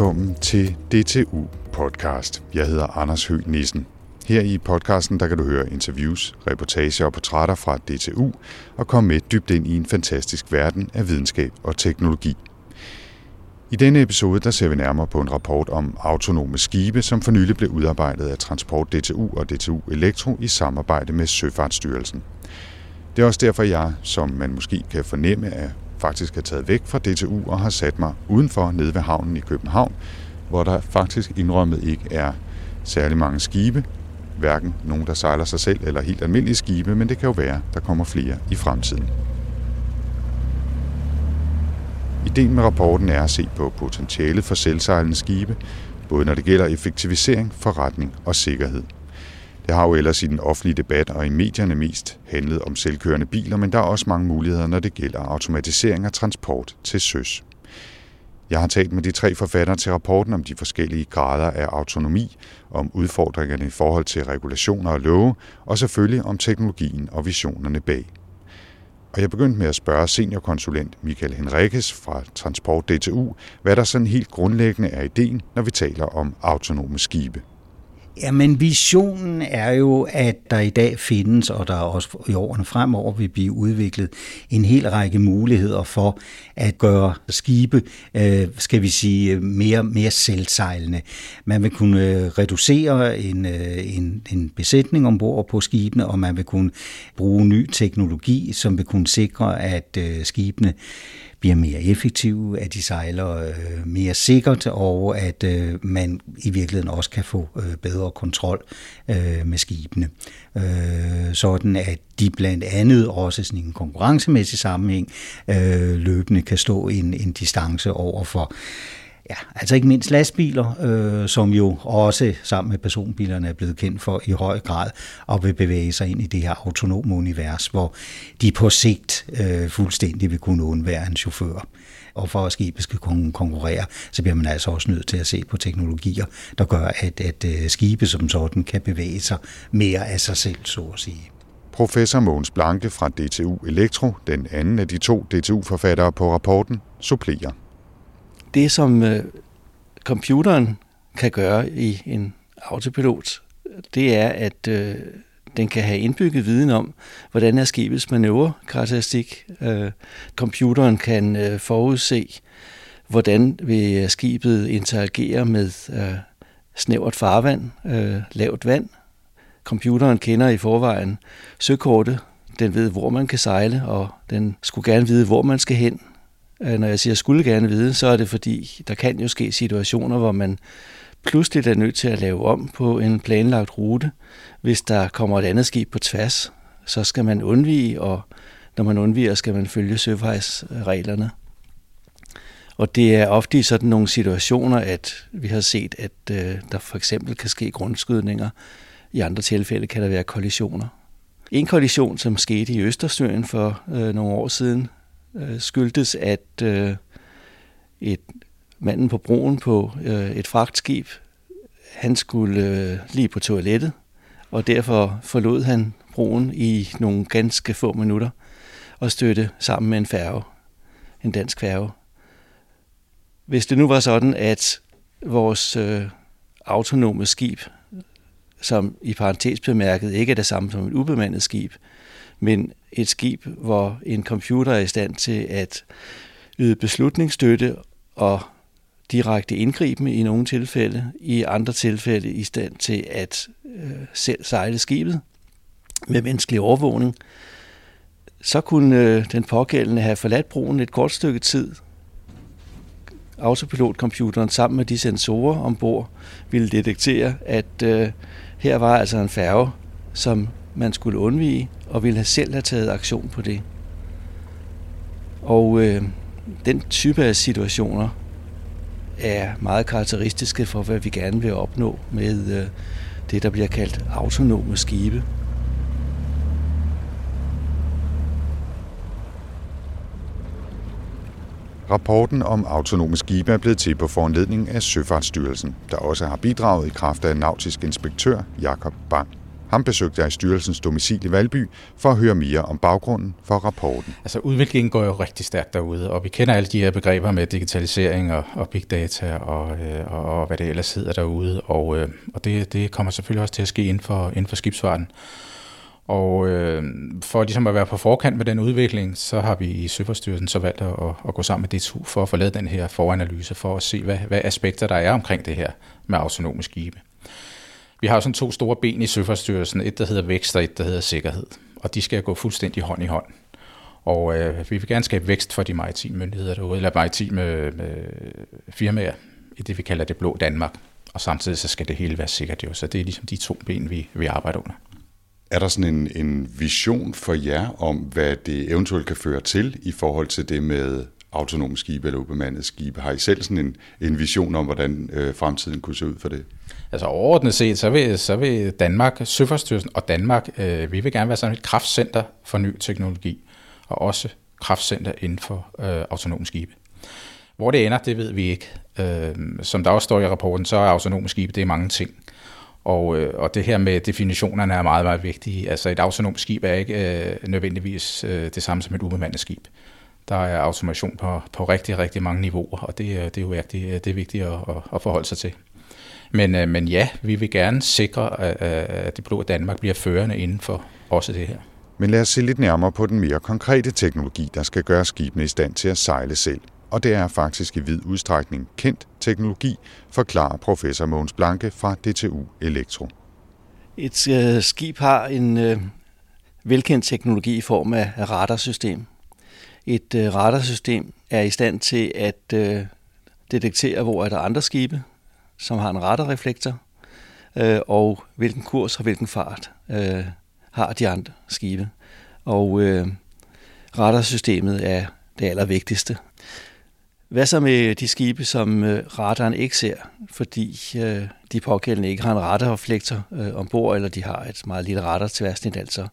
Velkommen til DTU Podcast. Jeg hedder Anders Høgh Nissen. Her i podcasten der kan du høre interviews, reportager og portrætter fra DTU og komme med dybt ind i en fantastisk verden af videnskab og teknologi. I denne episode der ser vi nærmere på en rapport om autonome skibe, som for nylig blev udarbejdet af Transport DTU og DTU Elektro i samarbejde med Søfartsstyrelsen. Det er også derfor, jeg, som man måske kan fornemme, er faktisk er taget væk fra DTU og har sat mig udenfor nede ved havnen i København, hvor der faktisk indrømmet ikke er særlig mange skibe, hverken nogen, der sejler sig selv eller helt almindelige skibe, men det kan jo være, der kommer flere i fremtiden. Ideen med rapporten er at se på potentialet for selvsejlende skibe, både når det gælder effektivisering, forretning og sikkerhed. Det har jo ellers i den offentlige debat og i medierne mest handlet om selvkørende biler, men der er også mange muligheder, når det gælder automatisering af transport til søs. Jeg har talt med de tre forfattere til rapporten om de forskellige grader af autonomi, om udfordringerne i forhold til regulationer og love, og selvfølgelig om teknologien og visionerne bag. Og jeg begyndte med at spørge seniorkonsulent Michael Henriques fra Transport DTU, hvad der sådan helt grundlæggende er ideen, når vi taler om autonome skibe. Jamen visionen er jo, at der i dag findes, og der også i årene fremover vil blive udviklet en hel række muligheder for at gøre skibe, øh, skal vi sige, mere, mere selvsejlende. Man vil kunne øh, reducere en, øh, en, en besætning ombord på skibene, og man vil kunne bruge ny teknologi, som vil kunne sikre, at skibene bliver mere effektive, at de sejler øh, mere sikkert, og at øh, man i virkeligheden også kan få øh, bedre kontrol øh, med skibene. Øh, sådan at de blandt andet også sådan i en konkurrencemæssig sammenhæng øh, løbende kan stå en, en distance over for Ja, altså ikke mindst lastbiler, øh, som jo også sammen med personbilerne er blevet kendt for i høj grad at vil bevæge sig ind i det her autonome univers, hvor de på sigt øh, fuldstændig vil kunne undvære en chauffør. Og for at skibet skal kunne konkurrere, så bliver man altså også nødt til at se på teknologier, der gør, at, at øh, skibe som sådan kan bevæge sig mere af sig selv, så at sige. Professor Mogens Blanke fra DTU Elektro, den anden af de to DTU-forfattere på rapporten, supplerer det, som øh, computeren kan gøre i en autopilot, det er, at øh, den kan have indbygget viden om, hvordan er skibets manøvrekarakteristik. Øh, computeren kan øh, forudse, hvordan vil skibet interagere med øh, snævert farvand, øh, lavt vand. Computeren kender i forvejen søkortet. Den ved, hvor man kan sejle, og den skulle gerne vide, hvor man skal hen. Øh, når jeg siger skulle gerne vide, så er det fordi, der kan jo ske situationer, hvor man pludselig er nødt til at lave om på en planlagt rute. Hvis der kommer et andet skib på tværs, så skal man undvige, og når man undviger, skal man følge søvejsreglerne. Og det er ofte i sådan nogle situationer, at vi har set, at øh, der for eksempel kan ske grundskydninger. I andre tilfælde kan der være kollisioner. En kollision, som skete i Østersøen for øh, nogle år siden, øh, skyldtes, at øh, et manden på broen på øh, et fragtskib, han skulle øh, lige på toilettet, og derfor forlod han broen i nogle ganske få minutter og støtte sammen med en færge, en dansk færge. Hvis det nu var sådan, at vores øh, autonome skib, som i parentes bemærket ikke er det samme som et ubemandet skib, men et skib, hvor en computer er i stand til at yde beslutningsstøtte og direkte indgriben i nogle tilfælde, i andre tilfælde i stand til at øh, selv sejle skibet med menneskelig overvågning, så kunne øh, den pågældende have forladt broen et kort stykke tid. Autopilotcomputeren sammen med de sensorer ombord ville detektere, at øh, her var altså en færge, som man skulle undvige, og ville selv have taget aktion på det. Og øh, den type af situationer er meget karakteristiske for, hvad vi gerne vil opnå med øh, det, der bliver kaldt autonome skibe. Rapporten om autonome skibe er blevet til på foranledning af Søfartsstyrelsen, der også har bidraget i kraft af nautisk inspektør Jakob Bang. Ham besøgte jeg i styrelsens domicil i Valby for at høre mere om baggrunden for rapporten. Altså udviklingen går jo rigtig stærkt derude, og vi kender alle de her begreber med digitalisering og, og big data og, øh, og, og hvad det ellers hedder derude, og, øh, og det, det kommer selvfølgelig også til at ske inden for, inden for skibsfarten. Og øh, for ligesom at være på forkant med den udvikling, så har vi i Søforstyrelsen så valgt at, at gå sammen med DTU for at få lavet den her foranalyse, for at se, hvad, hvad aspekter der er omkring det her med autonome skibe. Vi har sådan to store ben i Søfartsstyrelsen, et der hedder vækst og et der hedder sikkerhed, og de skal gå fuldstændig hånd i hånd. Og øh, vi vil gerne skabe vækst for de maritime myndigheder derude, eller maritime med firmaer, i det vi kalder det blå Danmark. Og samtidig så skal det hele være sikkert jo, så det er ligesom de to ben, vi, vi arbejder under. Er der sådan en, en vision for jer om, hvad det eventuelt kan føre til i forhold til det med autonome skibe eller ubemandede skibe? Har I selv sådan en, en vision om, hvordan øh, fremtiden kunne se ud for det? Altså overordnet set, så vil, så vil Danmark, Søfartsstyrelsen og Danmark, øh, vi vil gerne være sådan et kraftcenter for ny teknologi, og også kraftcenter inden for øh, autonome skibe. Hvor det ender, det ved vi ikke. Øh, som der også står i rapporten, så er autonome skibe, det er mange ting. Og, øh, og det her med definitionerne er meget, meget vigtige. Altså et autonomt skib er ikke øh, nødvendigvis øh, det samme som et ubemandet skib. Der er automation på, på rigtig, rigtig mange niveauer, og det, det er jo virkelig, det er vigtigt at, at forholde sig til. Men, øh, men ja, vi vil gerne sikre, at, at det blå Danmark bliver førende inden for også det her. Men lad os se lidt nærmere på den mere konkrete teknologi, der skal gøre skibene i stand til at sejle selv og det er faktisk i vid udstrækning kendt teknologi, forklarer professor Mogens Blanke fra DTU Elektro. Et øh, skib har en øh, velkendt teknologi i form af radarsystem. Et øh, radarsystem er i stand til at øh, detektere, hvor er der andre skibe, som har en radarreflektor, øh, og hvilken kurs og hvilken fart øh, har de andre skibe. Og øh, radarsystemet er det allervigtigste. Hvad så med de skibe, som øh, radaren ikke ser, fordi øh, de pågældende ikke har en radarreflektor øh, ombord, eller de har et meget lille radar tværsnit, altså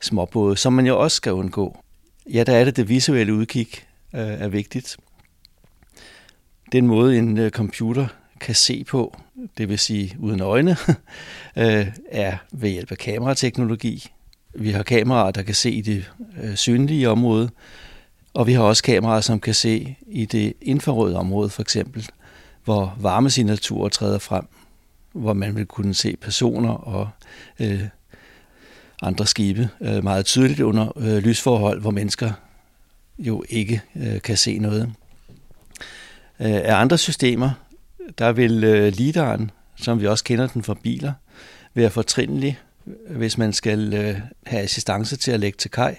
småbåde, som man jo også skal undgå. Ja, der er det det visuelle udkig øh, er vigtigt. Den måde, en øh, computer kan se på, det vil sige uden øjne, øh, er ved hjælp af kamerateknologi. Vi har kameraer, der kan se i det øh, synlige område, og vi har også kameraer, som kan se i det infrarøde område for eksempel, hvor varmesignaturer træder frem, hvor man vil kunne se personer og øh, andre skibe øh, meget tydeligt under øh, lysforhold, hvor mennesker jo ikke øh, kan se noget. Øh, af andre systemer, der vil øh, lidaren, som vi også kender den fra biler, være fortrindelig, hvis man skal øh, have assistance til at lægge til kaj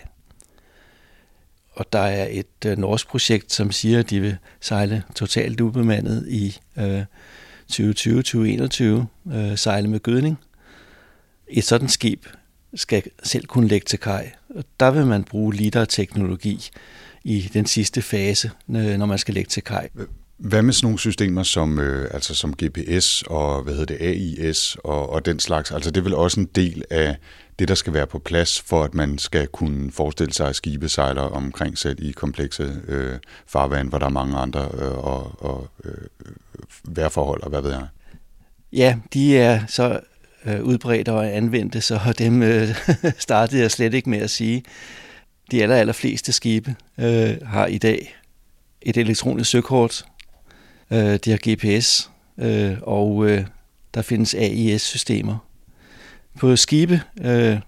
og der er et øh, norsk projekt, som siger, at de vil sejle totalt ubemandet i øh, 2020-2021, øh, sejle med gødning. Et sådan skib skal selv kunne lægge til kaj, og der vil man bruge LIDAR-teknologi i den sidste fase, når man skal lægge til kaj. Hvad med sådan nogle systemer som, øh, altså som GPS og hvad hedder det, AIS og, og den slags? Altså det er vel også en del af det, der skal være på plads, for at man skal kunne forestille sig, at skibe sejler omkring selv i komplekse øh, farvand, hvor der er mange andre øh, og, og øh, vejrforhold og hvad ved jeg. Ja, de er så øh, udbredt og anvendte, så dem øh, startede jeg slet ikke med at sige. De aller, aller fleste skibe øh, har i dag et elektronisk søkort, øh, de har GPS, øh, og øh, der findes AIS-systemer. På skibe øh,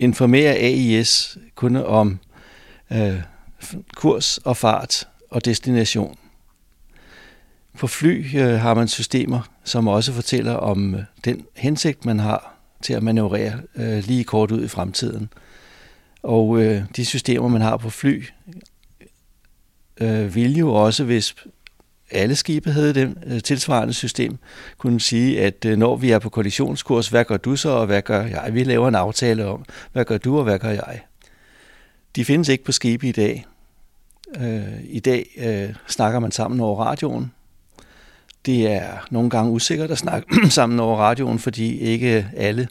informerer AIS kun om øh, kurs og fart og destination. På fly øh, har man systemer, som også fortæller om øh, den hensigt, man har til at manøvrere øh, lige kort ud i fremtiden. Og øh, de systemer, man har på fly, øh, vil jo også, hvis alle skibe havde det øh, tilsvarende system, kunne sige, at øh, når vi er på kollisionskurs, hvad gør du så, og hvad gør jeg? Vi laver en aftale om, hvad gør du, og hvad gør jeg? De findes ikke på skibe i dag. Øh, I dag øh, snakker man sammen over radioen. Det er nogle gange usikkert at snakke sammen over radioen, fordi ikke alle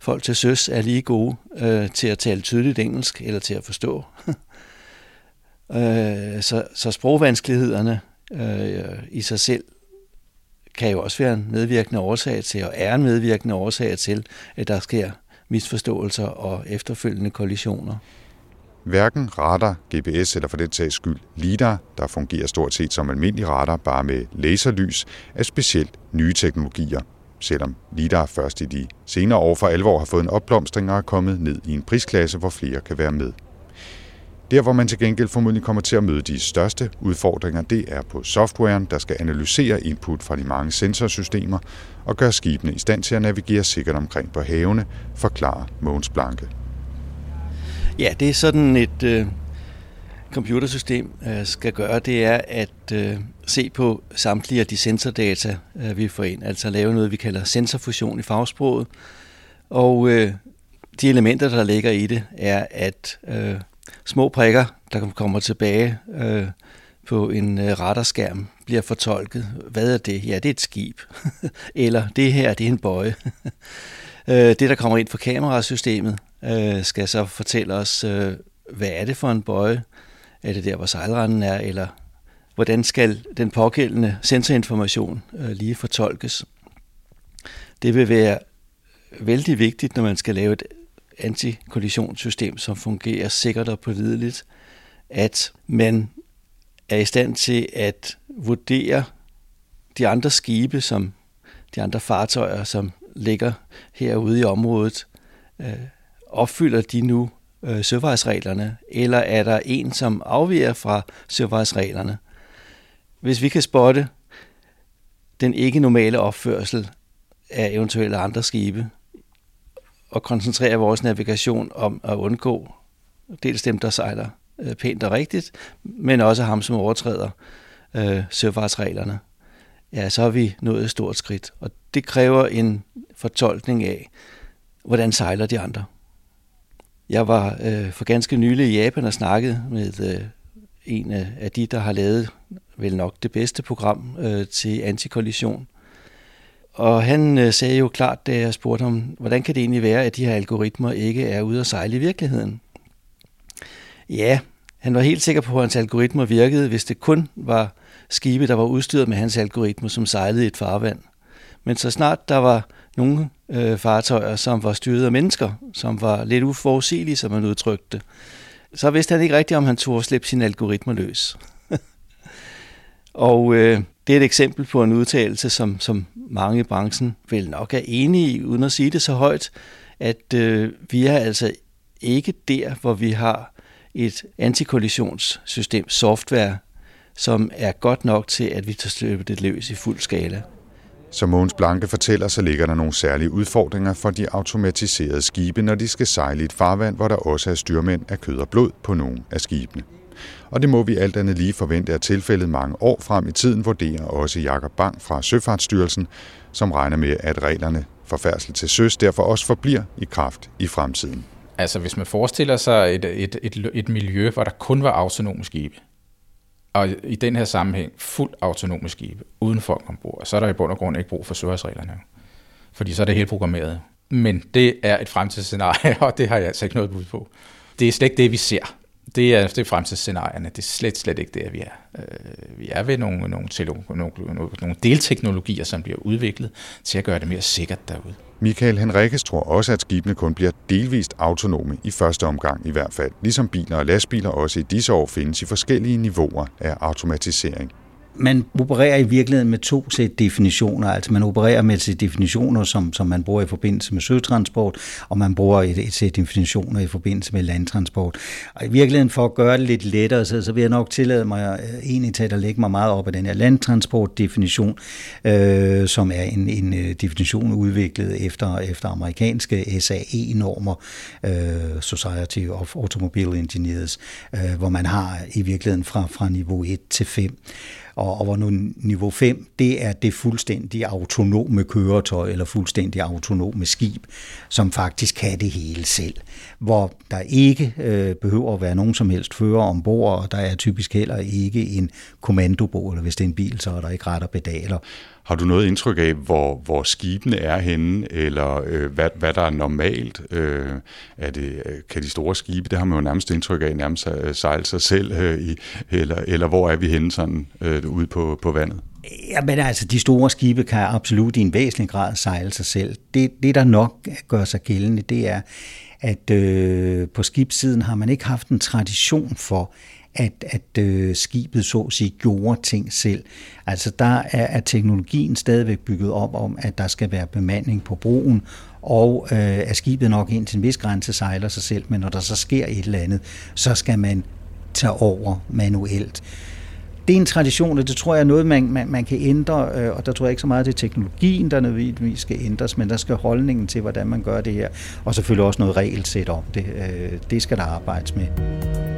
folk til søs er lige gode øh, til at tale tydeligt engelsk eller til at forstå. øh, så, så sprogvanskelighederne øh, i sig selv kan jo også være en medvirkende årsag til, og er en medvirkende årsag til, at der sker misforståelser og efterfølgende kollisioner. Hverken radar, GPS eller for den sags skyld LIDAR, der fungerer stort set som almindelig radar bare med laserlys, er specielt nye teknologier. Selvom LIDAR først i de senere år for alvor har fået en opblomstring og er kommet ned i en prisklasse, hvor flere kan være med. Der, hvor man til gengæld formodentlig kommer til at møde de største udfordringer, det er på softwaren, der skal analysere input fra de mange sensorsystemer og gøre skibene i stand til at navigere sikkert omkring på havene, forklarer Mogens Blanke. Ja, det er sådan et øh, computersystem øh, skal gøre, det er at øh, se på samtlige af de sensordata, øh, vi får ind. Altså lave noget, vi kalder sensorfusion i fagsproget. Og øh, de elementer, der ligger i det, er, at øh, små prikker, der kommer tilbage øh, på en øh, radarskærm, bliver fortolket. Hvad er det? Ja, det er et skib. Eller det her, det er en bøje. Øh, det, der kommer ind fra kamerasystemet, øh, skal så fortælle os, øh, hvad er det for en bøje? Er det der, hvor sejlranden er? Eller hvordan skal den pågældende sensorinformation øh, lige fortolkes? Det vil være vældig vigtigt, når man skal lave et antikollisionssystem, som fungerer sikkert og pålideligt, at man er i stand til at vurdere de andre skibe, som de andre fartøjer, som ligger herude i området, øh, opfylder de nu øh, søvejsreglerne, eller er der en, som afviger fra søvejsreglerne? Hvis vi kan spotte den ikke normale opførsel af eventuelle andre skibe, og koncentrere vores navigation om at undgå dels dem, der sejler øh, pænt og rigtigt, men også ham, som overtræder øh, søfartsreglerne, ja, så har vi nået et stort skridt. Og det kræver en fortolkning af, hvordan sejler de andre. Jeg var øh, for ganske nylig i Japan og snakkede med øh, en af de, der har lavet vel nok det bedste program øh, til antikollision. Og han øh, sagde jo klart, da jeg spurgte ham, hvordan kan det egentlig være, at de her algoritmer ikke er ude at sejle i virkeligheden? Ja, han var helt sikker på, at hans algoritmer virkede, hvis det kun var skibe, der var udstyret med hans algoritmer, som sejlede i et farvand. Men så snart der var nogle øh, fartøjer, som var styret af mennesker, som var lidt uforudsigelige, som man udtrykte så vidste han ikke rigtigt, om han tog at slippe sine algoritmer løs. og øh, det er et eksempel på en udtalelse, som, som mange i branchen vel nok er enige i, uden at sige det så højt, at øh, vi er altså ikke der, hvor vi har et antikollisionssystem, software, som er godt nok til, at vi tager slippe det løs i fuld skala. Som Mogens Blanke fortæller, så ligger der nogle særlige udfordringer for de automatiserede skibe, når de skal sejle i et farvand, hvor der også er styrmænd af kød og blod på nogle af skibene. Og det må vi alt andet lige forvente er tilfældet mange år frem i tiden, vurderer også Jakob Bang fra Søfartsstyrelsen, som regner med, at reglerne for færdsel til søs derfor også forbliver i kraft i fremtiden. Altså hvis man forestiller sig et, et, et, et miljø, hvor der kun var autonome skibe, og i den her sammenhæng fuldt autonome skibe, uden folk ombord, så er der i bund og grund ikke brug for søgersreglerne. Fordi så er det helt programmeret. Men det er et fremtidsscenarie, og det har jeg altså ikke noget bud på. Det er slet ikke det, vi ser. Det er, det er fremtidsscenarierne. Det er slet, slet ikke det, vi er. Øh, vi er ved nogle, nogle, nogle, nogle, nogle delteknologier, som bliver udviklet til at gøre det mere sikkert derude. Michael Henrikes tror også, at skibene kun bliver delvist autonome i første omgang i hvert fald, ligesom biler og lastbiler også i disse år findes i forskellige niveauer af automatisering man opererer i virkeligheden med to sæt definitioner. Altså man opererer med et sæt definitioner, som, som man bruger i forbindelse med søtransport, og man bruger et, et sæt definitioner i forbindelse med landtransport. Og i virkeligheden for at gøre det lidt lettere, så, så vil jeg nok tillade mig øh, egentlig til at lægge mig meget op af den her landtransportdefinition, øh, som er en, en øh, definition udviklet efter, efter amerikanske SAE-normer, øh, Society of Automobile Engineers, øh, hvor man har i virkeligheden fra, fra niveau 1 til 5 og, og hvor nu niveau 5, det er det fuldstændig autonome køretøj eller fuldstændig autonome skib, som faktisk kan det hele selv. Hvor der ikke øh, behøver at være nogen som helst fører ombord, og der er typisk heller ikke en kommandobog, eller hvis det er en bil, så er der ikke ret og pedaler. Har du noget indtryk af, hvor, hvor skibene er henne, eller øh, hvad, hvad der er normalt? Øh, er det, øh, kan de store skibe, det har man jo nærmest indtryk af, nærmest øh, sejle sig selv, øh, i, eller, eller hvor er vi henne sådan øh, ude på, på vandet? Ja, men altså, de store skibe kan absolut i en væsentlig grad sejle sig selv. Det, det der nok gør sig gældende, det er, at øh, på skibssiden har man ikke haft en tradition for, at, at øh, skibet så at sige gjorde ting selv. Altså der er, er teknologien stadigvæk bygget op om, at der skal være bemanding på broen, og øh, at skibet nok ind til en vis grænse sejler sig selv, men når der så sker et eller andet, så skal man tage over manuelt. Det er en tradition, og det tror jeg er noget, man, man, man kan ændre, øh, og der tror jeg ikke så meget, det er teknologien, der nødvendigvis skal ændres, men der skal holdningen til, hvordan man gør det her, og selvfølgelig også noget regelsæt om det. Øh, det skal der arbejdes med.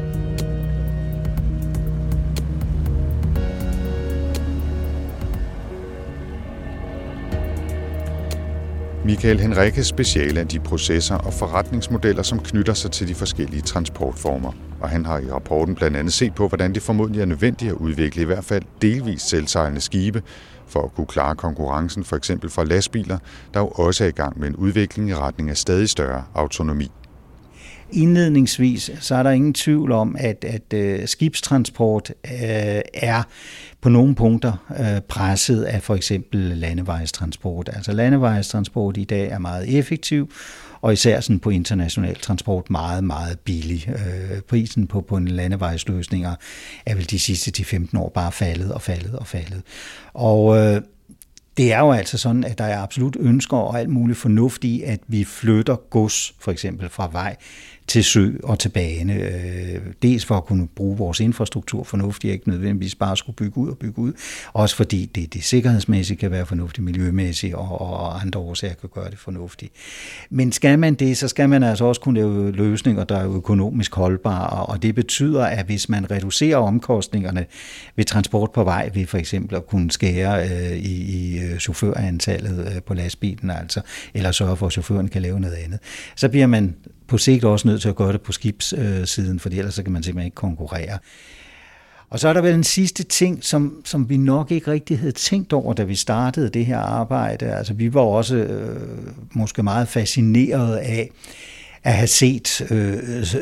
Michael Henriques speciale er de processer og forretningsmodeller, som knytter sig til de forskellige transportformer. Og han har i rapporten blandt andet set på, hvordan det formodentlig er nødvendigt at udvikle i hvert fald delvis selvsejlende skibe, for at kunne klare konkurrencen for eksempel fra lastbiler, der jo også er i gang med en udvikling i retning af stadig større autonomi. Indledningsvis så er der ingen tvivl om, at, at øh, skibstransport øh, er på nogle punkter øh, presset af for eksempel landevejstransport. Altså landevejstransport i dag er meget effektiv, og især sådan på international transport meget, meget billig. Øh, prisen på, på en landevejsløsninger er vel de sidste 10-15 år bare faldet og faldet og faldet. Og øh, det er jo altså sådan, at der er absolut ønsker og alt muligt fornuft i, at vi flytter gods, for eksempel fra vej til sø og til bane. Øh, dels for at kunne bruge vores infrastruktur fornuftigt, ikke nødvendigvis bare skulle bygge ud og bygge ud. Også fordi det, det sikkerhedsmæssigt kan være fornuftigt, miljømæssigt og, og andre årsager kan gøre det fornuftigt. Men skal man det, så skal man altså også kunne lave løsninger, der er økonomisk holdbare, og det betyder, at hvis man reducerer omkostningerne ved transport på vej, ved for eksempel at kunne skære øh, i, i øh, chaufførantallet øh, på lastbilen, altså, eller sørge for, at chaufføren kan lave noget andet, så bliver man på sigt også nødt til at gøre det på skibssiden, for ellers så kan man simpelthen ikke konkurrere. Og så er der vel en sidste ting, som, som vi nok ikke rigtig havde tænkt over, da vi startede det her arbejde. Altså vi var også øh, måske meget fascineret af at have set øh,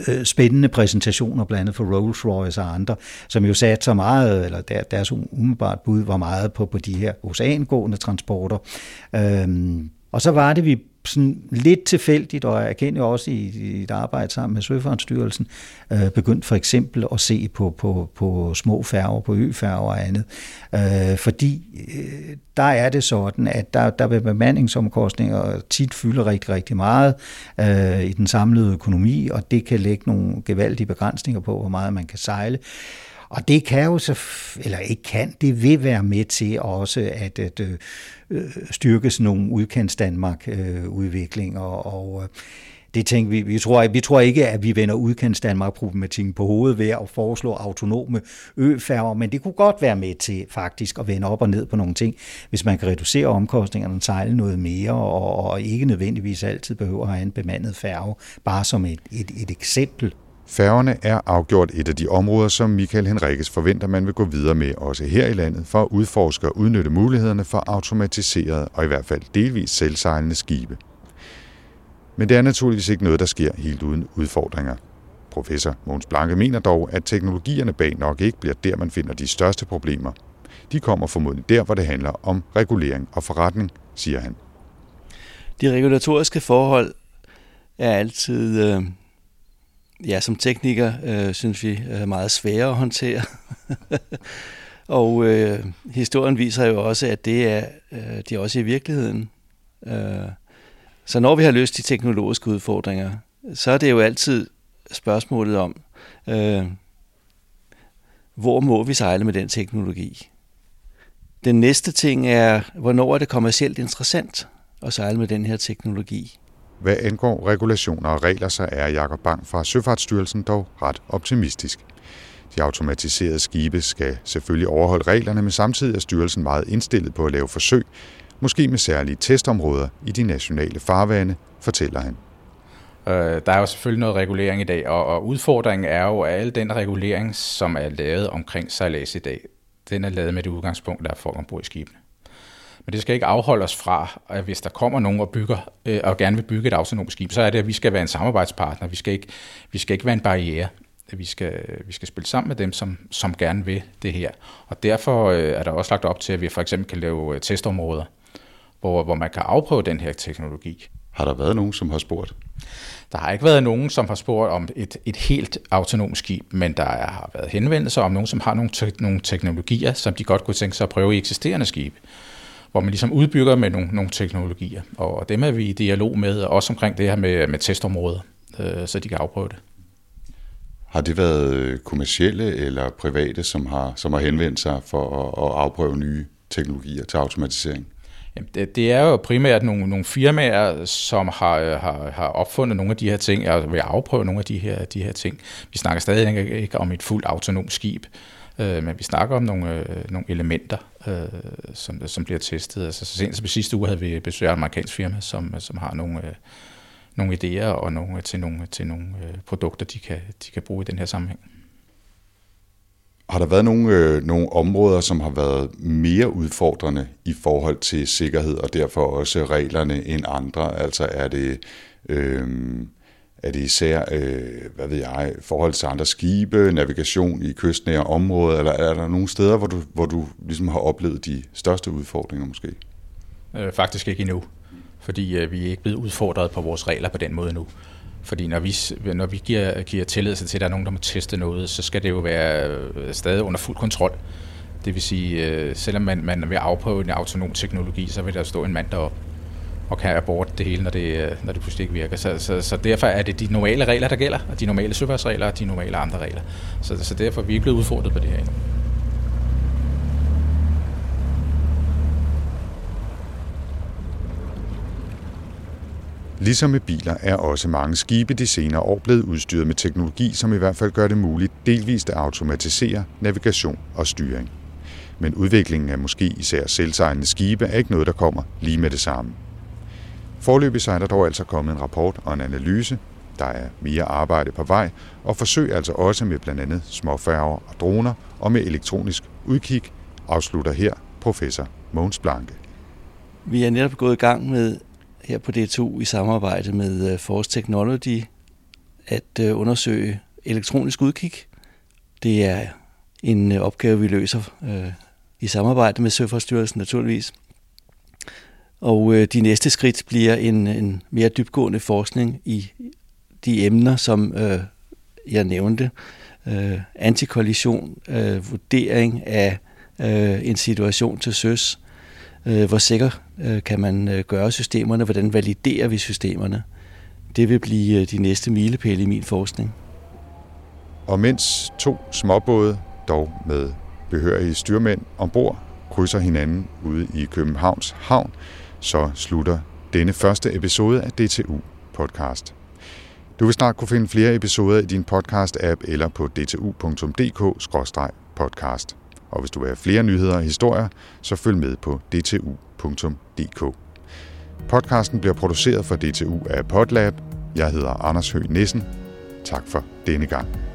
øh spændende præsentationer, blandt andet for Rolls-Royce og andre, som jo satte så meget, eller der, deres umiddelbart bud var meget på, på de her oceangående transporter. Øhm, og så var det, vi sådan lidt tilfældigt, og jeg erkender også i, i et arbejde sammen med Søfartsstyrelsen, øh, begyndt for eksempel at se på, på, på små færger, på øfærger og andet. Øh, fordi øh, der er det sådan, at der, der vil bemandingsomkostninger tit fylde rigtig, rigtig meget øh, i den samlede økonomi, og det kan lægge nogle gevaldige begrænsninger på, hvor meget man kan sejle. Og det kan jo så, eller ikke kan, det vil være med til også at, at øh, styrke sådan nogle udkants Danmark øh, udvikling og, og øh, det tænker vi, vi tror, vi tror ikke, at vi vender udkants Danmark problematikken på hovedet ved at foreslå autonome øfærger, men det kunne godt være med til faktisk at vende op og ned på nogle ting, hvis man kan reducere omkostningerne og sejle noget mere, og, og ikke nødvendigvis altid behøver at have en bemandet færge, bare som et, et, et eksempel. Færgerne er afgjort et af de områder, som Michael Henriques forventer, man vil gå videre med også her i landet, for at udforske og udnytte mulighederne for automatiserede og i hvert fald delvis selvsejlende skibe. Men det er naturligvis ikke noget, der sker helt uden udfordringer. Professor Måns Blanke mener dog, at teknologierne bag nok ikke bliver der, man finder de største problemer. De kommer formodentlig der, hvor det handler om regulering og forretning, siger han. De regulatoriske forhold er altid øh, ja, som tekniker øh, synes vi er meget svære at håndtere. og øh, historien viser jo også, at det er øh, det er også i virkeligheden. Øh, så når vi har løst de teknologiske udfordringer, så er det jo altid spørgsmålet om, øh, hvor må vi sejle med den teknologi? Den næste ting er, hvornår er det kommercielt interessant at sejle med den her teknologi? Hvad angår regulationer og regler, så er Jakob Bang fra Søfartsstyrelsen dog ret optimistisk. De automatiserede skibe skal selvfølgelig overholde reglerne, men samtidig er styrelsen meget indstillet på at lave forsøg, måske med særlige testområder i de nationale farvande, fortæller han. Øh, der er jo selvfølgelig noget regulering i dag, og, og udfordringen er jo, at al den regulering, som er lavet omkring sejlads i dag, den er lavet med det udgangspunkt, der er folk ombord i skibene. Men det skal ikke afholde os fra, at hvis der kommer nogen og bygger øh, og gerne vil bygge et autonomt skib, så er det, at vi skal være en samarbejdspartner. Vi skal ikke, vi skal ikke være en barriere. vi skal, vi skal spille sammen med dem, som, som gerne vil det her. Og derfor øh, er der også lagt op til, at vi for eksempel kan lave øh, testområder, hvor, hvor man kan afprøve den her teknologi. Har der været nogen, som har spurgt? Der har ikke været nogen, som har spurgt om et, et helt autonomt skib, men der har været henvendelser om nogen, som har nogle, te- nogle teknologier, som de godt kunne tænke sig at prøve i eksisterende skib hvor man ligesom udbygger med nogle, nogle teknologier. Og dem er vi i dialog med, også omkring det her med, med testområder, øh, så de kan afprøve det. Har det været kommercielle eller private, som har, som har henvendt sig for at, at afprøve nye teknologier til automatisering? Jamen, det, det er jo primært nogle, nogle firmaer, som har, har, har opfundet nogle af de her ting, og vil afprøve nogle af de her, de her ting. Vi snakker stadig ikke om et fuldt autonomt skib, øh, men vi snakker om nogle, øh, nogle elementer, øh, som, som bliver testet. Altså, så sent som sidste uge havde vi besøgt et amerikansk firma, som, som har nogle, øh, nogle idéer og nogle, øh, til nogle, til nogle øh, produkter, de kan, de kan bruge i den her sammenhæng. Har der været nogle, øh, nogle områder, som har været mere udfordrende i forhold til sikkerhed, og derfor også reglerne end andre? Altså er det, øh, er det især, øh, hvad ved jeg, forhold til andre skibe, navigation i kystnære områder, eller er der nogle steder, hvor du, hvor du ligesom har oplevet de største udfordringer måske? Øh, faktisk ikke endnu, fordi øh, vi er ikke blevet udfordret på vores regler på den måde endnu. Fordi når vi, når vi giver, giver tilladelse til, at der er nogen, der må teste noget, så skal det jo være øh, stadig under fuld kontrol. Det vil sige, øh, selvom man, man vil afprøve en autonom teknologi, så vil der stå en mand deroppe og kan abort det hele, når det, øh, når det pludselig ikke virker. Så, så, så derfor er det de normale regler, der gælder, og de normale søfartsregler og de normale andre regler. Så, så derfor er vi ikke blevet udfordret på det her endnu. Ligesom med biler er også mange skibe de senere år blevet udstyret med teknologi, som i hvert fald gør det muligt delvist at automatisere navigation og styring. Men udviklingen af måske især selvsejlende skibe er ikke noget, der kommer lige med det samme. Forløbig så er der dog altså kommet en rapport og en analyse. Der er mere arbejde på vej, og forsøg altså også med blandt andet småfærger og droner og med elektronisk udkig, afslutter her professor Mogens Blanke. Vi er netop gået i gang med her på DTU i samarbejde med øh, Force Technology at øh, undersøge elektronisk udkig. Det er en øh, opgave, vi løser i samarbejde med Søfartsstyrelsen naturligvis. Og øh, de næste skridt bliver en, en mere dybgående forskning i de emner, som øh, jeg nævnte. Øh, antikollision, øh, vurdering af øh, en situation til søs, øh, hvor sikker øh, kan man øh, gøre systemerne, hvordan validerer vi systemerne. Det vil blive øh, de næste milepæle i min forskning. Og mens to småbåde, dog med behørige styrmænd ombord, krydser hinanden ude i Københavns Havn, så slutter denne første episode af DTU Podcast. Du vil snart kunne finde flere episoder i din podcast-app eller på dtu.dk-podcast. Og hvis du vil have flere nyheder og historier, så følg med på dtu.dk. Podcasten bliver produceret for DTU af Podlab. Jeg hedder Anders Høgh Nissen. Tak for denne gang.